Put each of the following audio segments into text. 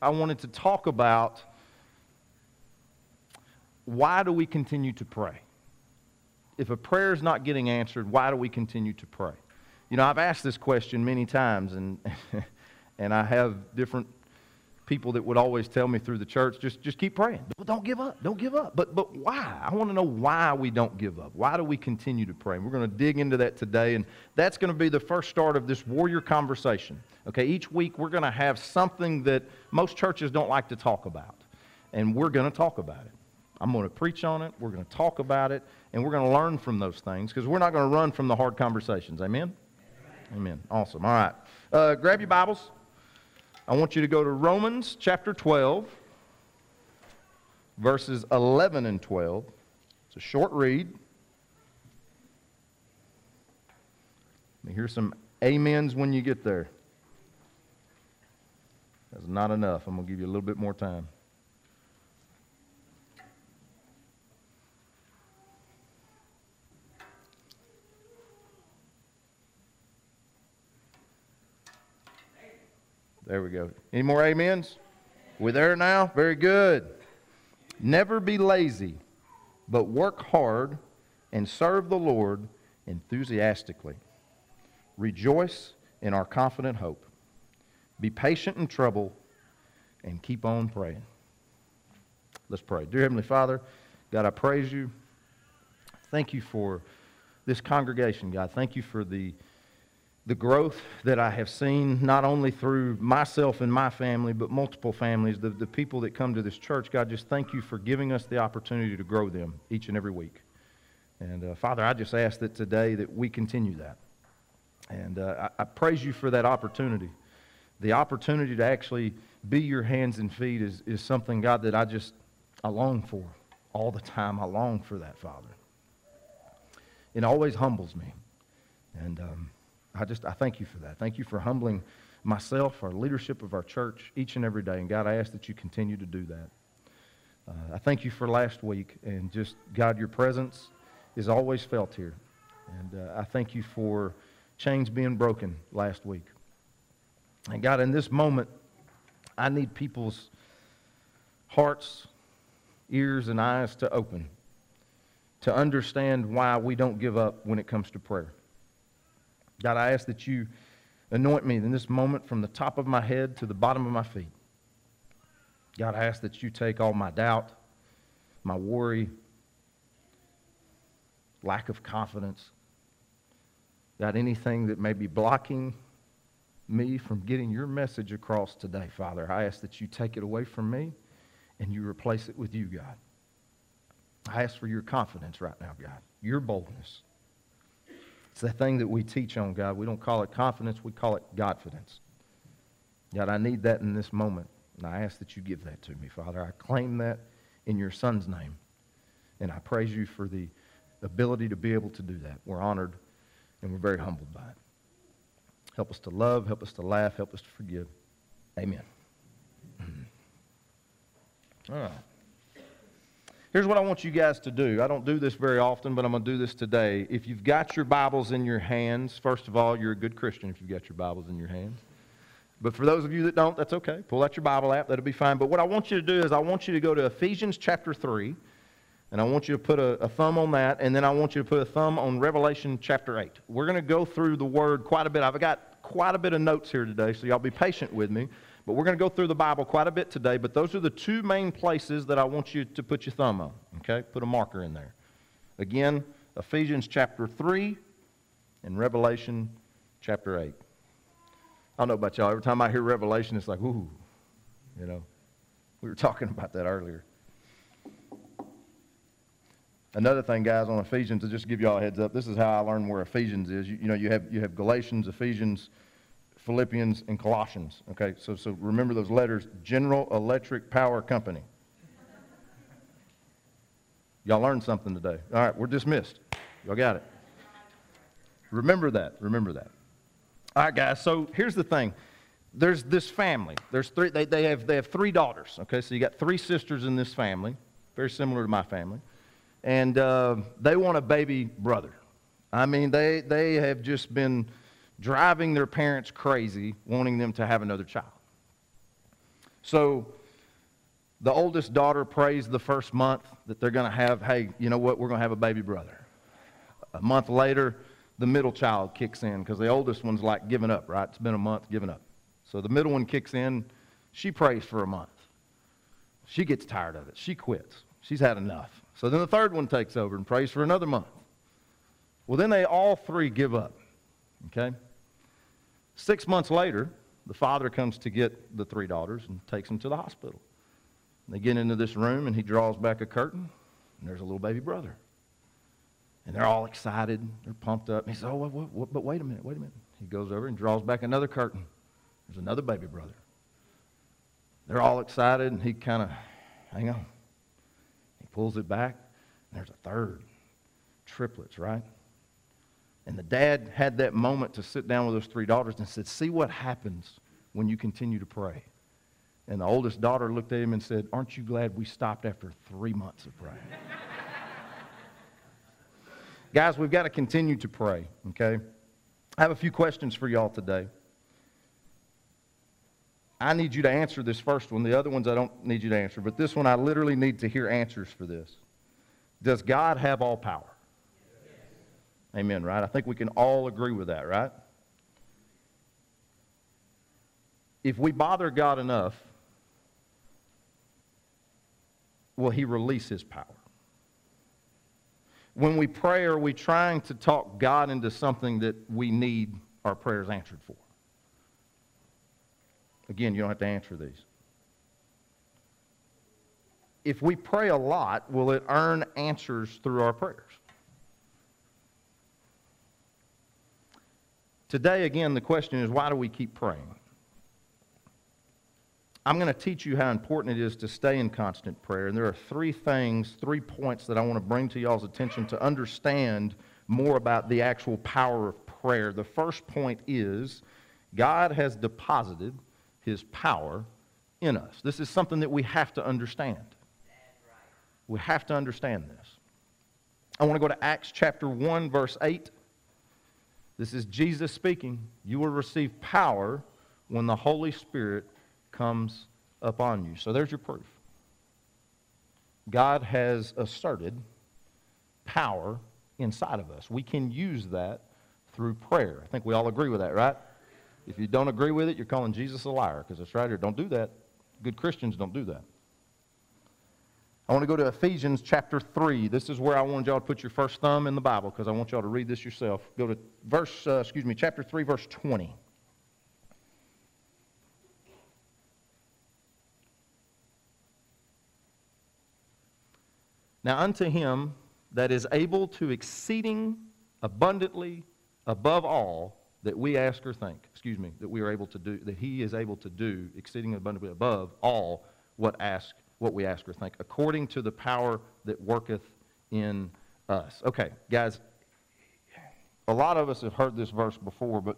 I wanted to talk about why do we continue to pray? If a prayer is not getting answered, why do we continue to pray? You know, I've asked this question many times, and, and I have different people that would always tell me through the church, just, just keep praying. Don't give up. Don't give up. But, but why? I want to know why we don't give up. Why do we continue to pray? And we're going to dig into that today. And that's going to be the first start of this warrior conversation. Okay, each week we're going to have something that most churches don't like to talk about. And we're going to talk about it. I'm going to preach on it. We're going to talk about it. And we're going to learn from those things because we're not going to run from the hard conversations. Amen? Amen. Awesome. All right. Uh, grab your Bibles. I want you to go to Romans chapter 12, verses 11 and 12. It's a short read. Let me hear some amens when you get there. That's not enough. I'm going to give you a little bit more time. There we go. Any more amens? We're there now? Very good. Never be lazy, but work hard and serve the Lord enthusiastically. Rejoice in our confident hope. Be patient in trouble and keep on praying. Let's pray. Dear Heavenly Father, God, I praise you. Thank you for this congregation, God. Thank you for the the growth that I have seen, not only through myself and my family, but multiple families, the, the people that come to this church, God, just thank you for giving us the opportunity to grow them each and every week. And uh, Father, I just ask that today that we continue that. And uh, I, I praise you for that opportunity. The opportunity to actually be your hands and feet is, is something, God, that I just, I long for all the time. I long for that, Father. It always humbles me. And, um, I just, I thank you for that. Thank you for humbling myself, our leadership of our church, each and every day. And God, I ask that you continue to do that. Uh, I thank you for last week. And just, God, your presence is always felt here. And uh, I thank you for chains being broken last week. And God, in this moment, I need people's hearts, ears, and eyes to open to understand why we don't give up when it comes to prayer. God, I ask that you anoint me in this moment from the top of my head to the bottom of my feet. God, I ask that you take all my doubt, my worry, lack of confidence, God, anything that may be blocking me from getting your message across today, Father, I ask that you take it away from me and you replace it with you, God. I ask for your confidence right now, God, your boldness. It's the thing that we teach on, God. We don't call it confidence, we call it Godfidence. God, I need that in this moment. And I ask that you give that to me, Father. I claim that in your Son's name. And I praise you for the ability to be able to do that. We're honored and we're very humbled by it. Help us to love, help us to laugh, help us to forgive. Amen. Mm-hmm. All right. Here's what I want you guys to do. I don't do this very often, but I'm going to do this today. If you've got your Bibles in your hands, first of all, you're a good Christian if you've got your Bibles in your hands. But for those of you that don't, that's okay. Pull out your Bible app, that'll be fine. But what I want you to do is I want you to go to Ephesians chapter 3, and I want you to put a, a thumb on that, and then I want you to put a thumb on Revelation chapter 8. We're going to go through the Word quite a bit. I've got quite a bit of notes here today, so y'all be patient with me. But we're going to go through the Bible quite a bit today, but those are the two main places that I want you to put your thumb on. Okay? Put a marker in there. Again, Ephesians chapter 3 and Revelation chapter 8. I don't know about y'all. Every time I hear Revelation, it's like, ooh, you know. We were talking about that earlier. Another thing, guys, on Ephesians, to just give y'all a heads up, this is how I learned where Ephesians is. You, you know, you have, you have Galatians, Ephesians, Philippians, and Colossians. Okay, so, so remember those letters General Electric Power Company. Y'all learned something today. All right, we're dismissed. Y'all got it. Remember that. Remember that. All right, guys, so here's the thing. There's this family. There's three, they, they, have, they have three daughters. Okay, so you got three sisters in this family, very similar to my family. And uh, they want a baby brother. I mean, they, they have just been driving their parents crazy, wanting them to have another child. So the oldest daughter prays the first month that they're going to have, hey, you know what, we're going to have a baby brother. A month later, the middle child kicks in because the oldest one's like giving up, right? It's been a month, giving up. So the middle one kicks in. She prays for a month. She gets tired of it. She quits. She's had enough. So then the third one takes over and prays for another month. Well, then they all three give up. Okay? Six months later, the father comes to get the three daughters and takes them to the hospital. They get into this room and he draws back a curtain and there's a little baby brother. And they're all excited. They're pumped up. And he says, Oh, what, what, what, but wait a minute, wait a minute. He goes over and draws back another curtain. There's another baby brother. They're all excited, and he kind of, hang on. He pulls it back, and there's a third. Triplets, right? And the dad had that moment to sit down with those three daughters and said, See what happens when you continue to pray. And the oldest daughter looked at him and said, Aren't you glad we stopped after three months of praying? Guys, we've got to continue to pray, okay? I have a few questions for y'all today. I need you to answer this first one. The other ones I don't need you to answer, but this one I literally need to hear answers for this. Does God have all power? Amen, right? I think we can all agree with that, right? If we bother God enough, will He release His power? when we pray, are we trying to talk God into something that we need our prayers answered for? Again, you don't have to answer these. If we pray a lot, will it earn answers through our prayers? Today, again, the question is why do we keep praying? I'm going to teach you how important it is to stay in constant prayer. And there are three things, three points that I want to bring to y'all's attention to understand more about the actual power of prayer. The first point is God has deposited his power in us. This is something that we have to understand. We have to understand this. I want to go to Acts chapter 1, verse 8. This is Jesus speaking. You will receive power when the Holy Spirit comes upon you. So there's your proof. God has asserted power inside of us. We can use that through prayer. I think we all agree with that, right? If you don't agree with it, you're calling Jesus a liar because it's right here. Don't do that. Good Christians don't do that. I want to go to Ephesians chapter 3. This is where I want y'all to put your first thumb in the Bible because I want y'all to read this yourself. Go to verse, uh, excuse me, chapter 3, verse 20. Now unto him that is able to exceeding abundantly above all that we ask or think, excuse me, that we are able to do, that he is able to do exceeding abundantly above all what ask, what we ask or think, according to the power that worketh in us. Okay, guys, a lot of us have heard this verse before, but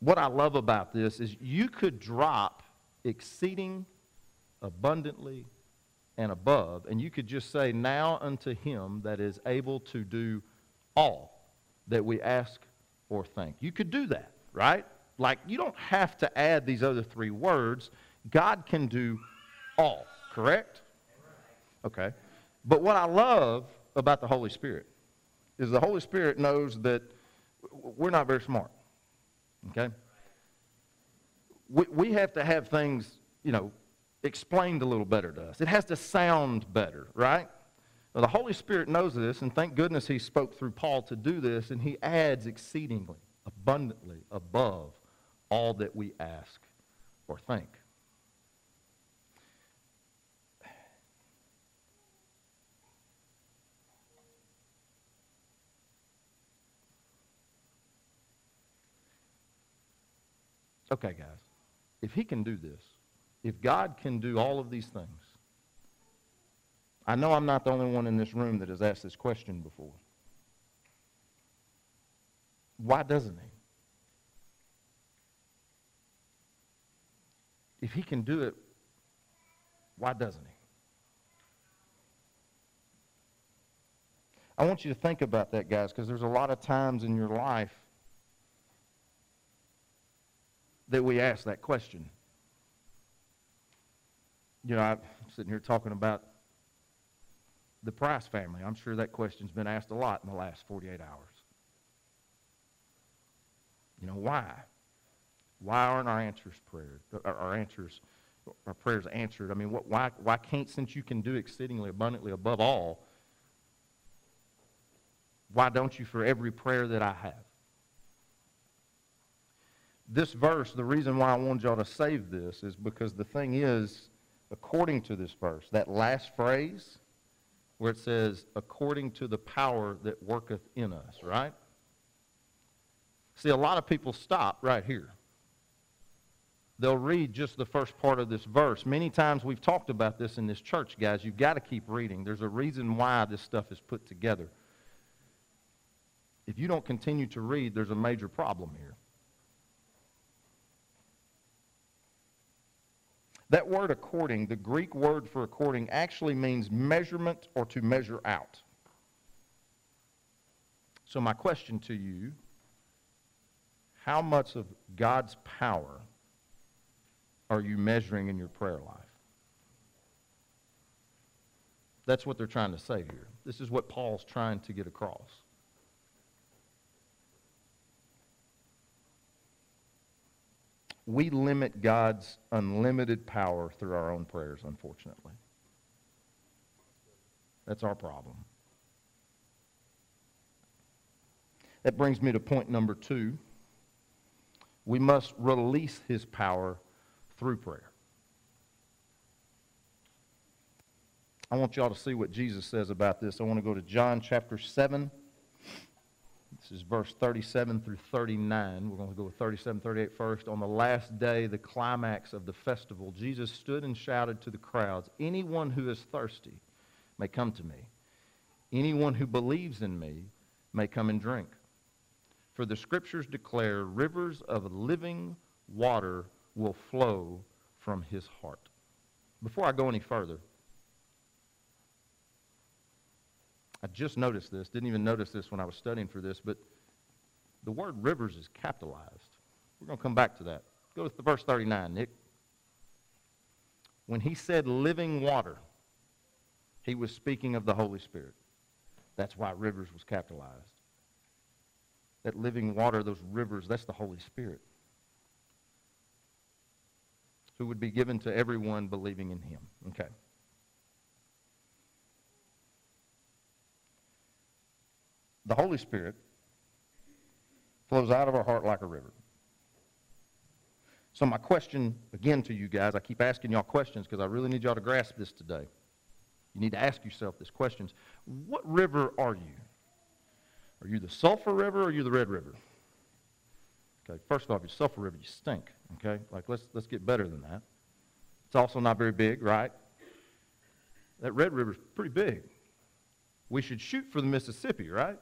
what I love about this is you could drop exceeding abundantly and above. And you could just say, Now unto him that is able to do all that we ask or think. You could do that, right? Like, you don't have to add these other three words. God can do all, correct? Okay. But what I love about the Holy Spirit is the Holy Spirit knows that we're not very smart. Okay? We, we have to have things, you know, explained a little better to us. It has to sound better, right? Well, the Holy Spirit knows this, and thank goodness he spoke through Paul to do this, and he adds exceedingly, abundantly, above all that we ask or think. Okay, guys, if he can do this, if God can do all of these things, I know I'm not the only one in this room that has asked this question before. Why doesn't he? If he can do it, why doesn't he? I want you to think about that, guys, because there's a lot of times in your life that we ask that question. You know, I'm sitting here talking about the Price family. I'm sure that question's been asked a lot in the last 48 hours. You know, why? Why aren't our answers prayers, our answers, our prayers answered? I mean, what, why, why can't, since you can do exceedingly abundantly above all, why don't you for every prayer that I have? This verse, the reason why I wanted y'all to save this is because the thing is, according to this verse, that last phrase where it says, according to the power that worketh in us, right? See, a lot of people stop right here. They'll read just the first part of this verse. Many times we've talked about this in this church, guys. You've got to keep reading. There's a reason why this stuff is put together. If you don't continue to read, there's a major problem here. That word according, the Greek word for according, actually means measurement or to measure out. So, my question to you how much of God's power are you measuring in your prayer life? That's what they're trying to say here. This is what Paul's trying to get across. We limit God's unlimited power through our own prayers, unfortunately. That's our problem. That brings me to point number two we must release his power through prayer. I want y'all to see what Jesus says about this. I want to go to John chapter 7. This is verse 37 through 39. We're going to go with 37, 38 first. On the last day, the climax of the festival, Jesus stood and shouted to the crowds, Anyone who is thirsty may come to me. Anyone who believes in me may come and drink. For the scriptures declare rivers of living water will flow from his heart. Before I go any further, I just noticed this, didn't even notice this when I was studying for this, but the word rivers is capitalized. We're going to come back to that. Go to verse 39, Nick. When he said living water, he was speaking of the Holy Spirit. That's why rivers was capitalized that living water, those rivers, that's the Holy Spirit. Who would be given to everyone believing in him. Okay. The Holy Spirit flows out of our heart like a river. So my question again to you guys, I keep asking y'all questions because I really need y'all to grasp this today. You need to ask yourself these questions. What river are you? Are you the Sulphur River or are you the Red River? Okay, first off, you're Sulphur River, you stink. Okay, like let's let's get better than that. It's also not very big, right? That Red River's pretty big. We should shoot for the Mississippi, right?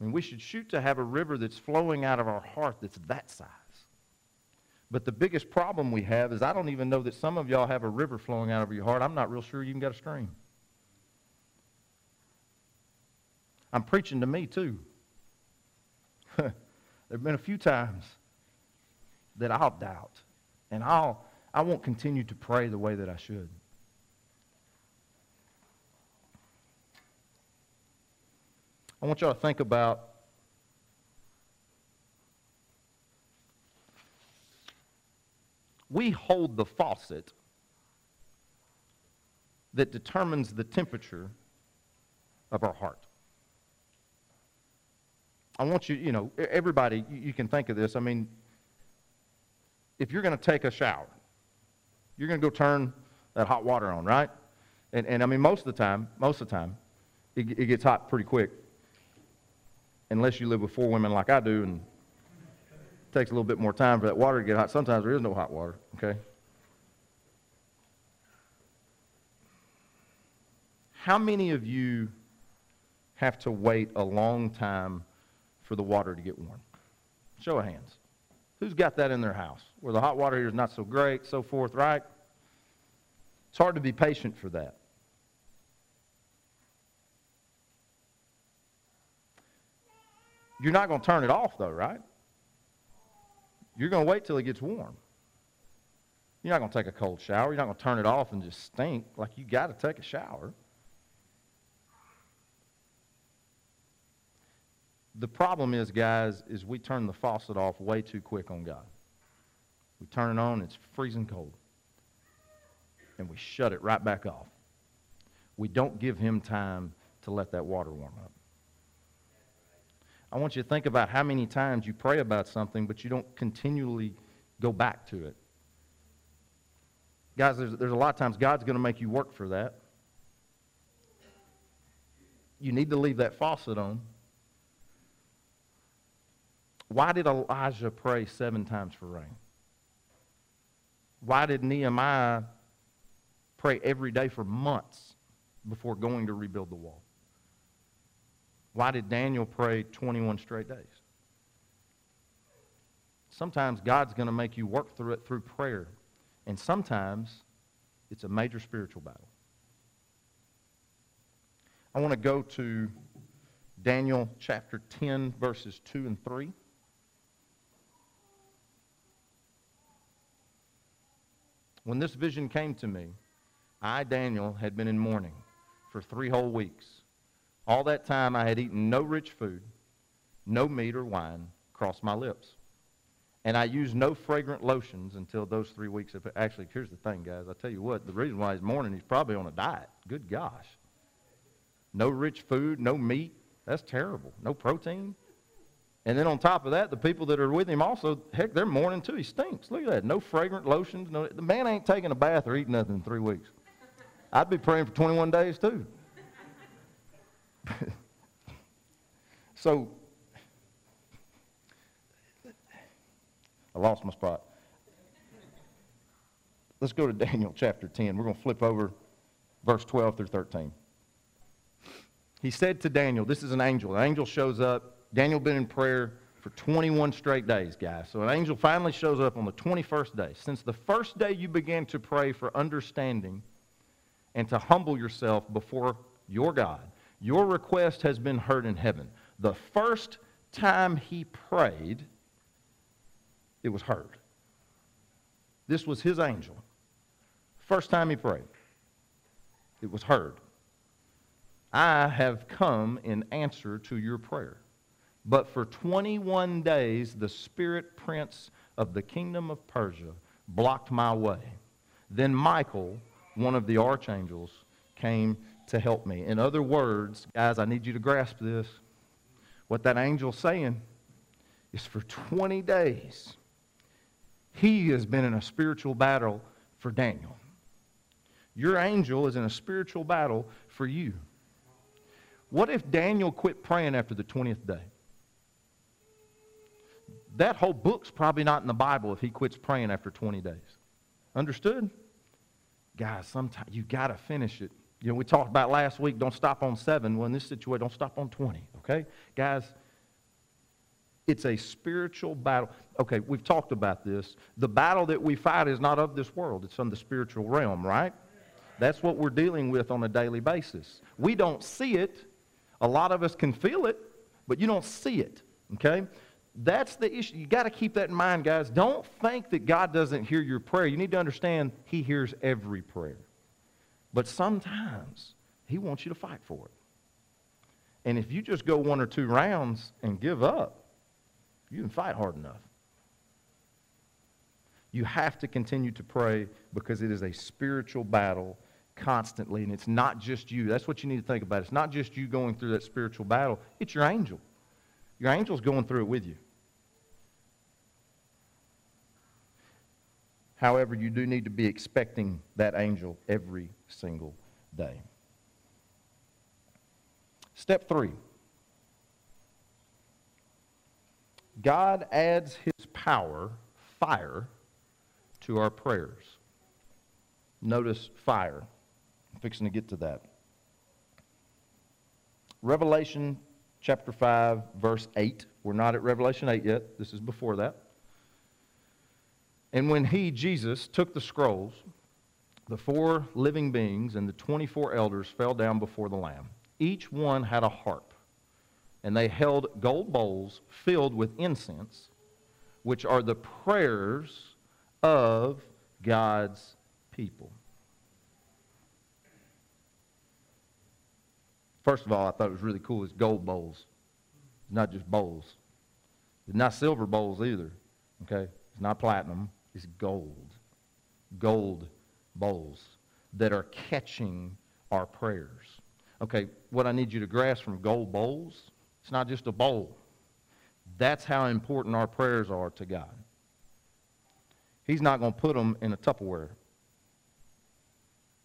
I mean, we should shoot to have a river that's flowing out of our heart that's that size. But the biggest problem we have is I don't even know that some of y'all have a river flowing out of your heart. I'm not real sure you even got a stream. I'm preaching to me too. there have been a few times that I'll doubt, and I'll, I won't continue to pray the way that I should. I want y'all to think about we hold the faucet that determines the temperature of our heart. I want you, you know, everybody, you can think of this. I mean, if you're going to take a shower, you're going to go turn that hot water on, right? And, and I mean, most of the time, most of the time, it, it gets hot pretty quick. Unless you live with four women like I do, and it takes a little bit more time for that water to get hot. Sometimes there is no hot water, okay? How many of you have to wait a long time for the water to get warm? Show of hands. Who's got that in their house? Where the hot water here is not so great, so forth, right? It's hard to be patient for that. You're not going to turn it off, though, right? You're going to wait till it gets warm. You're not going to take a cold shower. You're not going to turn it off and just stink. Like you got to take a shower. The problem is, guys, is we turn the faucet off way too quick on God. We turn it on, it's freezing cold. And we shut it right back off. We don't give him time to let that water warm up. I want you to think about how many times you pray about something, but you don't continually go back to it. Guys, there's, there's a lot of times God's going to make you work for that. You need to leave that faucet on. Why did Elijah pray seven times for rain? Why did Nehemiah pray every day for months before going to rebuild the wall? Why did Daniel pray 21 straight days? Sometimes God's going to make you work through it through prayer. And sometimes it's a major spiritual battle. I want to go to Daniel chapter 10, verses 2 and 3. When this vision came to me, I, Daniel, had been in mourning for three whole weeks. All that time I had eaten no rich food, no meat or wine crossed my lips. And I used no fragrant lotions until those three weeks. Of, actually, here's the thing, guys. I tell you what, the reason why he's mourning, he's probably on a diet. Good gosh. No rich food, no meat. That's terrible. No protein. And then on top of that, the people that are with him also, heck, they're mourning too. He stinks. Look at that. No fragrant lotions. No, the man ain't taking a bath or eating nothing in three weeks. I'd be praying for 21 days too. so, I lost my spot. Let's go to Daniel chapter 10. We're going to flip over verse 12 through 13. He said to Daniel, this is an angel. An angel shows up Daniel been in prayer for 21 straight days, guys. So an angel finally shows up on the 21st day. Since the first day you began to pray for understanding and to humble yourself before your God, your request has been heard in heaven. The first time he prayed, it was heard. This was his angel. First time he prayed, it was heard. I have come in answer to your prayer. But for 21 days, the spirit prince of the kingdom of Persia blocked my way. Then Michael, one of the archangels, came to help me. In other words, guys, I need you to grasp this. What that angel's saying is for 20 days, he has been in a spiritual battle for Daniel. Your angel is in a spiritual battle for you. What if Daniel quit praying after the 20th day? that whole book's probably not in the Bible if he quits praying after 20 days. Understood? Guys, sometimes you got to finish it. You know, we talked about last week, don't stop on seven. Well, in this situation, don't stop on 20, okay? Guys, it's a spiritual battle. Okay, we've talked about this. The battle that we fight is not of this world, it's from the spiritual realm, right? That's what we're dealing with on a daily basis. We don't see it. A lot of us can feel it, but you don't see it, okay? That's the issue. You got to keep that in mind, guys. Don't think that God doesn't hear your prayer. You need to understand He hears every prayer. But sometimes He wants you to fight for it. And if you just go one or two rounds and give up, you can fight hard enough. You have to continue to pray because it is a spiritual battle constantly, and it's not just you. That's what you need to think about. It's not just you going through that spiritual battle, it's your angel. Your angel's going through it with you. However, you do need to be expecting that angel every single day. Step three God adds his power, fire, to our prayers. Notice fire. I'm fixing to get to that. Revelation chapter 5, verse 8. We're not at Revelation 8 yet. This is before that. And when he, Jesus, took the scrolls, the four living beings and the 24 elders fell down before the Lamb. Each one had a harp, and they held gold bowls filled with incense, which are the prayers of God's people. First of all, I thought it was really cool. It's gold bowls, it's not just bowls. It's not silver bowls either. Okay, it's not platinum. It's gold, gold bowls that are catching our prayers. Okay, what I need you to grasp from gold bowls, it's not just a bowl. That's how important our prayers are to God. He's not going to put them in a Tupperware.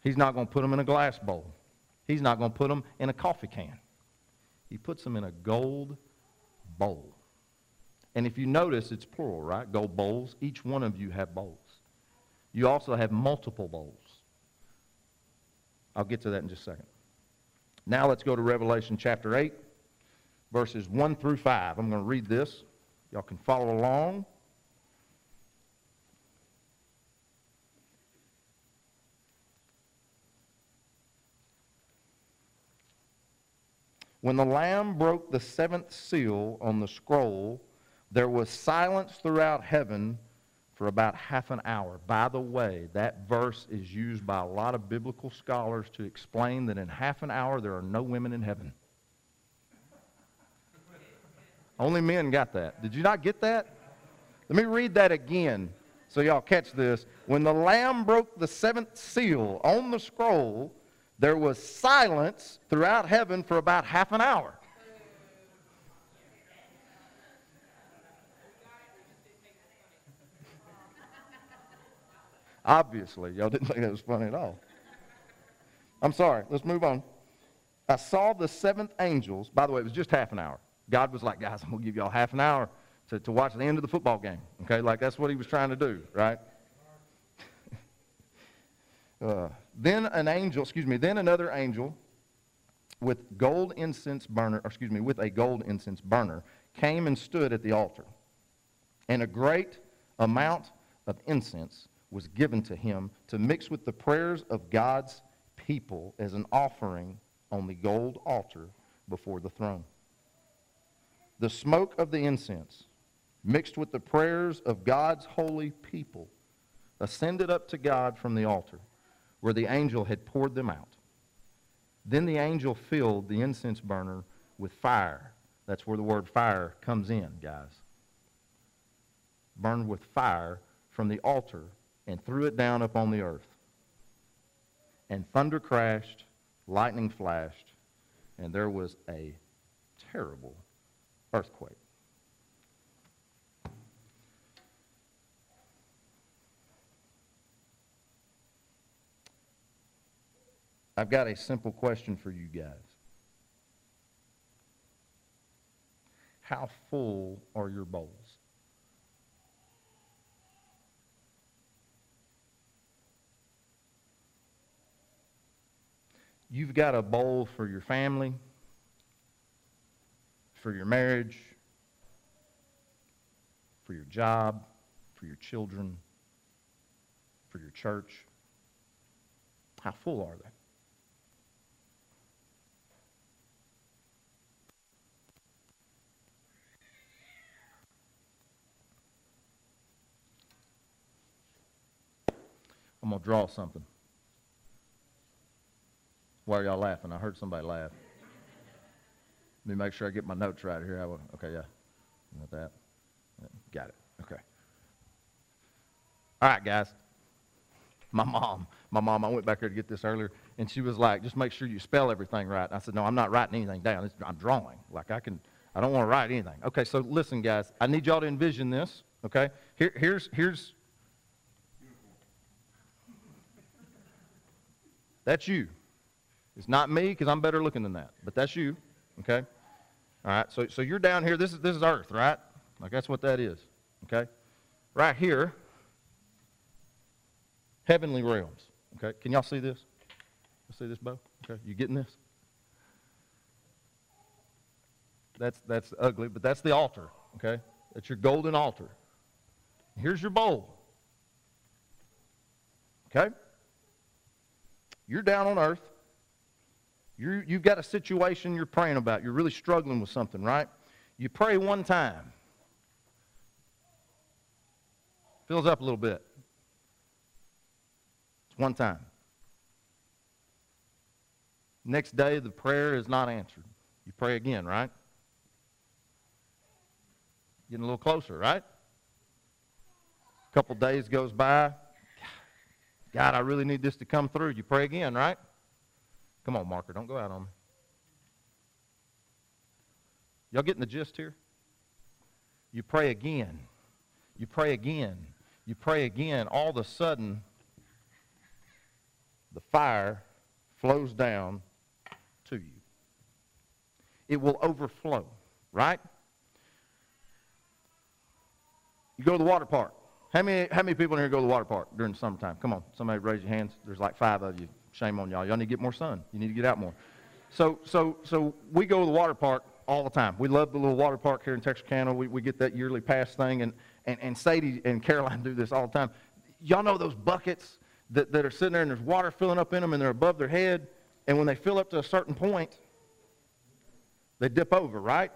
He's not going to put them in a glass bowl. He's not going to put them in a coffee can. He puts them in a gold bowl. And if you notice, it's plural, right? Gold bowls. Each one of you have bowls. You also have multiple bowls. I'll get to that in just a second. Now let's go to Revelation chapter 8, verses 1 through 5. I'm going to read this. Y'all can follow along. When the Lamb broke the seventh seal on the scroll, there was silence throughout heaven for about half an hour. By the way, that verse is used by a lot of biblical scholars to explain that in half an hour there are no women in heaven. Only men got that. Did you not get that? Let me read that again so y'all catch this. When the Lamb broke the seventh seal on the scroll, there was silence throughout heaven for about half an hour. Obviously, y'all didn't think that was funny at all. I'm sorry. Let's move on. I saw the seventh angels. By the way, it was just half an hour. God was like, guys, I'm going to give y'all half an hour to, to watch the end of the football game. Okay? Like, that's what he was trying to do, right? uh, then an angel, excuse me, then another angel with gold incense burner, or excuse me, with a gold incense burner, came and stood at the altar. And a great amount of incense was given to him to mix with the prayers of God's people as an offering on the gold altar before the throne. The smoke of the incense, mixed with the prayers of God's holy people, ascended up to God from the altar where the angel had poured them out. Then the angel filled the incense burner with fire. That's where the word fire comes in, guys. Burned with fire from the altar and threw it down upon the earth. And thunder crashed, lightning flashed, and there was a terrible earthquake. I've got a simple question for you guys. How full are your bowls? You've got a bowl for your family, for your marriage, for your job, for your children, for your church. How full are they? I'm going to draw something. Why are y'all laughing? I heard somebody laugh. Let me make sure I get my notes right here. I will, okay, yeah. Got that. Got it. Okay. All right, guys. My mom, my mom, I went back there to get this earlier, and she was like, just make sure you spell everything right. I said, no, I'm not writing anything down. I'm drawing. Like, I can, I don't want to write anything. Okay, so listen, guys. I need y'all to envision this, okay? Here, here's, here's, That's you. It's not me because I'm better looking than that, but that's you. Okay? All right, so, so you're down here. This is, this is earth, right? Like that's what that is. Okay? Right here, heavenly realms. Okay? Can y'all see this? See this, Bo? Okay? You getting this? That's, that's ugly, but that's the altar. Okay? That's your golden altar. Here's your bowl. Okay? You're down on earth. You you've got a situation you're praying about. You're really struggling with something, right? You pray one time. Fills up a little bit. It's one time. Next day, the prayer is not answered. You pray again, right? Getting a little closer, right? A couple days goes by. God, I really need this to come through. You pray again, right? Come on, Marker, don't go out on me. Y'all getting the gist here? You pray again. You pray again. You pray again. All of a sudden, the fire flows down to you. It will overflow, right? You go to the water park. How many, how many people in here go to the water park during the summertime? Come on, somebody raise your hands. There's like five of you. Shame on y'all. Y'all need to get more sun. You need to get out more. So, so, so we go to the water park all the time. We love the little water park here in Texarkana. We, we get that yearly pass thing, and, and, and Sadie and Caroline do this all the time. Y'all know those buckets that, that are sitting there and there's water filling up in them and they're above their head, and when they fill up to a certain point, they dip over, right?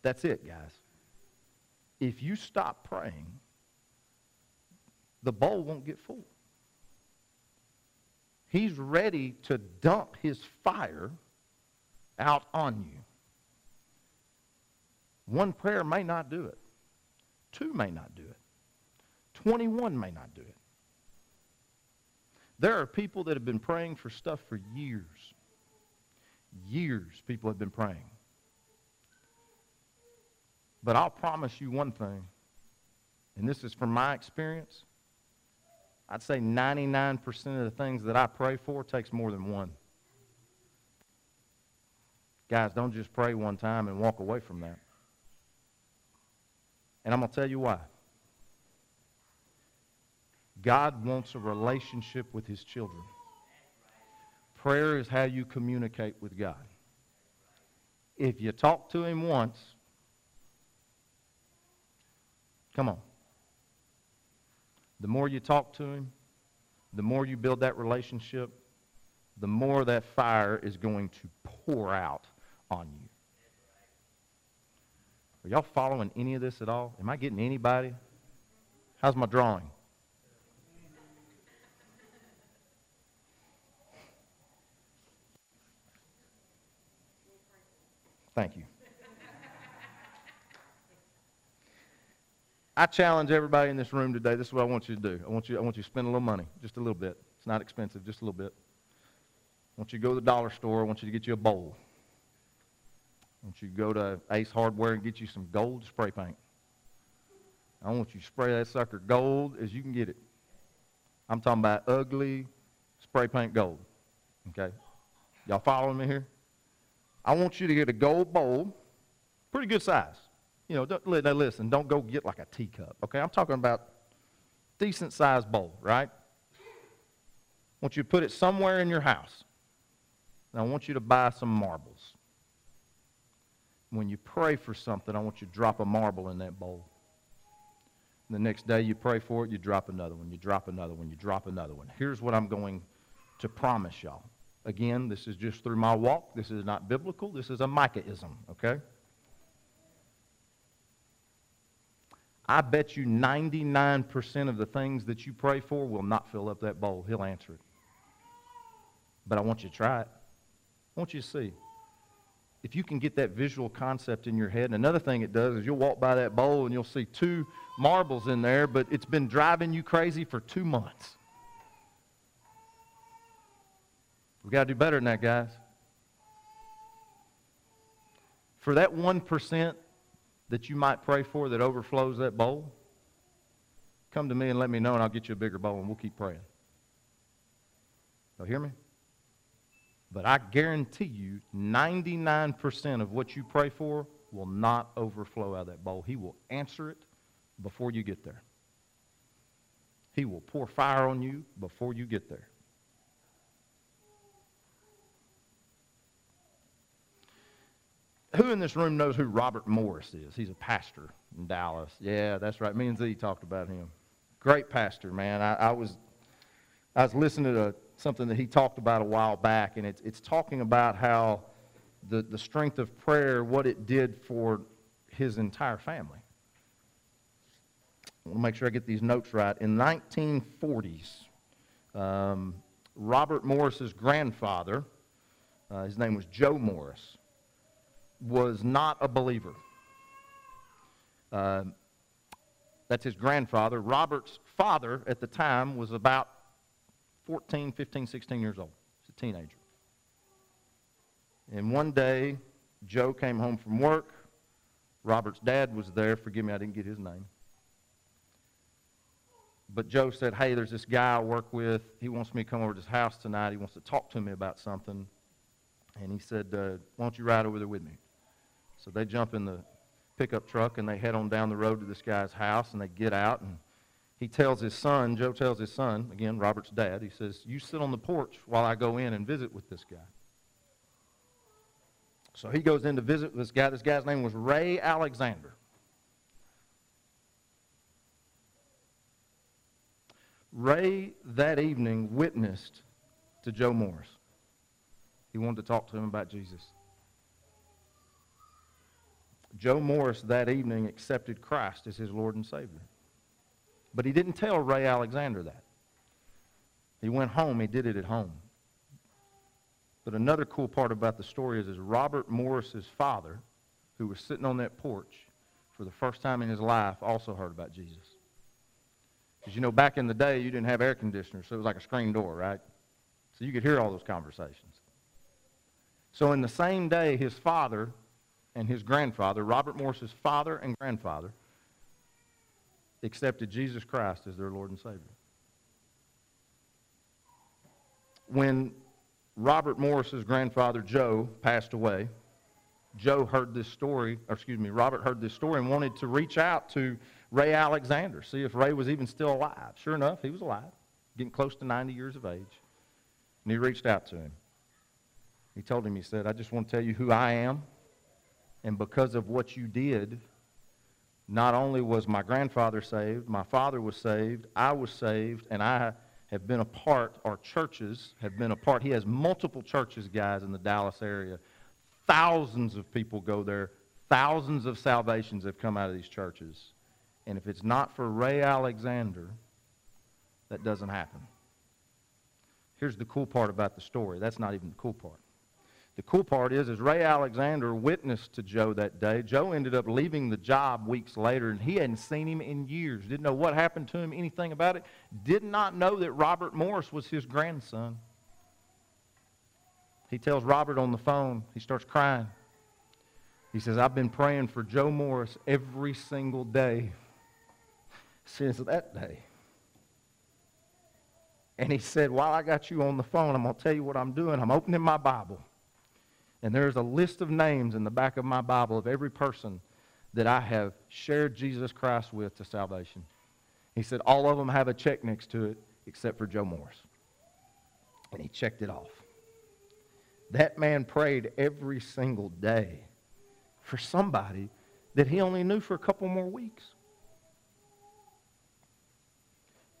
That's it, guys. If you stop praying, the bowl won't get full. He's ready to dump his fire out on you. One prayer may not do it. Two may not do it. 21 may not do it. There are people that have been praying for stuff for years. Years people have been praying. But I'll promise you one thing, and this is from my experience. I'd say 99% of the things that I pray for takes more than one. Guys, don't just pray one time and walk away from that. And I'm going to tell you why. God wants a relationship with his children. Prayer is how you communicate with God. If you talk to him once, Come on. The more you talk to him, the more you build that relationship, the more that fire is going to pour out on you. Are y'all following any of this at all? Am I getting anybody? How's my drawing? Thank you. I challenge everybody in this room today. This is what I want you to do. I want you, I want you to spend a little money, just a little bit. It's not expensive, just a little bit. I want you to go to the dollar store. I want you to get you a bowl. I want you to go to Ace Hardware and get you some gold spray paint. I want you to spray that sucker gold as you can get it. I'm talking about ugly spray paint gold. Okay? Y'all following me here? I want you to get a gold bowl, pretty good size you know, don't, now listen, don't go get like a teacup, okay? I'm talking about decent sized bowl, right? I want you to put it somewhere in your house. And I want you to buy some marbles. When you pray for something, I want you to drop a marble in that bowl. And the next day you pray for it, you drop another one, you drop another one, you drop another one. Here's what I'm going to promise y'all. Again, this is just through my walk. This is not biblical. This is a Micah-ism, okay? I bet you 99% of the things that you pray for will not fill up that bowl. He'll answer it. But I want you to try it. I want you to see. If you can get that visual concept in your head, and another thing it does is you'll walk by that bowl and you'll see two marbles in there, but it's been driving you crazy for two months. We've got to do better than that, guys. For that 1%, that you might pray for that overflows that bowl, come to me and let me know, and I'll get you a bigger bowl, and we'll keep praying. You hear me? But I guarantee you, 99% of what you pray for will not overflow out of that bowl. He will answer it before you get there. He will pour fire on you before you get there. Who in this room knows who Robert Morris is? He's a pastor in Dallas. Yeah, that's right. Me and Z talked about him. Great pastor, man. I, I was I was listening to something that he talked about a while back, and it's, it's talking about how the, the strength of prayer, what it did for his entire family. I want to make sure I get these notes right. In 1940s, um, Robert Morris's grandfather, uh, his name was Joe Morris, was not a believer. Uh, that's his grandfather. Robert's father at the time was about 14, 15, 16 years old. He's a teenager. And one day, Joe came home from work. Robert's dad was there. Forgive me, I didn't get his name. But Joe said, Hey, there's this guy I work with. He wants me to come over to his house tonight. He wants to talk to me about something. And he said, uh, Why don't you ride over there with me? So they jump in the pickup truck and they head on down the road to this guy's house and they get out and he tells his son, Joe tells his son, again, Robert's dad, he says, You sit on the porch while I go in and visit with this guy. So he goes in to visit with this guy. This guy's name was Ray Alexander. Ray that evening witnessed to Joe Morris. He wanted to talk to him about Jesus. Joe Morris that evening accepted Christ as his Lord and Savior. But he didn't tell Ray Alexander that. He went home, he did it at home. But another cool part about the story is, is Robert Morris's father, who was sitting on that porch for the first time in his life, also heard about Jesus. Because you know, back in the day, you didn't have air conditioners, so it was like a screen door, right? So you could hear all those conversations. So in the same day, his father and his grandfather, Robert Morris's father and grandfather, accepted Jesus Christ as their Lord and Savior. When Robert Morris's grandfather, Joe, passed away, Joe heard this story, or excuse me, Robert heard this story and wanted to reach out to Ray Alexander, see if Ray was even still alive. Sure enough, he was alive, getting close to 90 years of age. And he reached out to him. He told him, he said, I just want to tell you who I am. And because of what you did, not only was my grandfather saved, my father was saved, I was saved, and I have been a part, our churches have been a part. He has multiple churches, guys, in the Dallas area. Thousands of people go there. Thousands of salvations have come out of these churches. And if it's not for Ray Alexander, that doesn't happen. Here's the cool part about the story. That's not even the cool part. The cool part is, is Ray Alexander witnessed to Joe that day. Joe ended up leaving the job weeks later, and he hadn't seen him in years. Didn't know what happened to him, anything about it. Did not know that Robert Morris was his grandson. He tells Robert on the phone, he starts crying. He says, I've been praying for Joe Morris every single day since that day. And he said, While I got you on the phone, I'm going to tell you what I'm doing. I'm opening my Bible. And there's a list of names in the back of my Bible of every person that I have shared Jesus Christ with to salvation. He said, All of them have a check next to it except for Joe Morris. And he checked it off. That man prayed every single day for somebody that he only knew for a couple more weeks.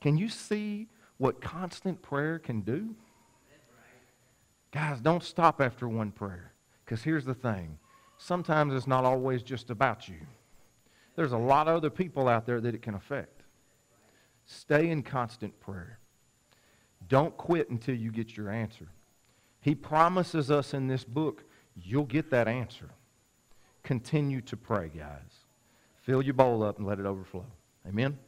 Can you see what constant prayer can do? Guys, don't stop after one prayer. Because here's the thing sometimes it's not always just about you, there's a lot of other people out there that it can affect. Stay in constant prayer. Don't quit until you get your answer. He promises us in this book, you'll get that answer. Continue to pray, guys. Fill your bowl up and let it overflow. Amen.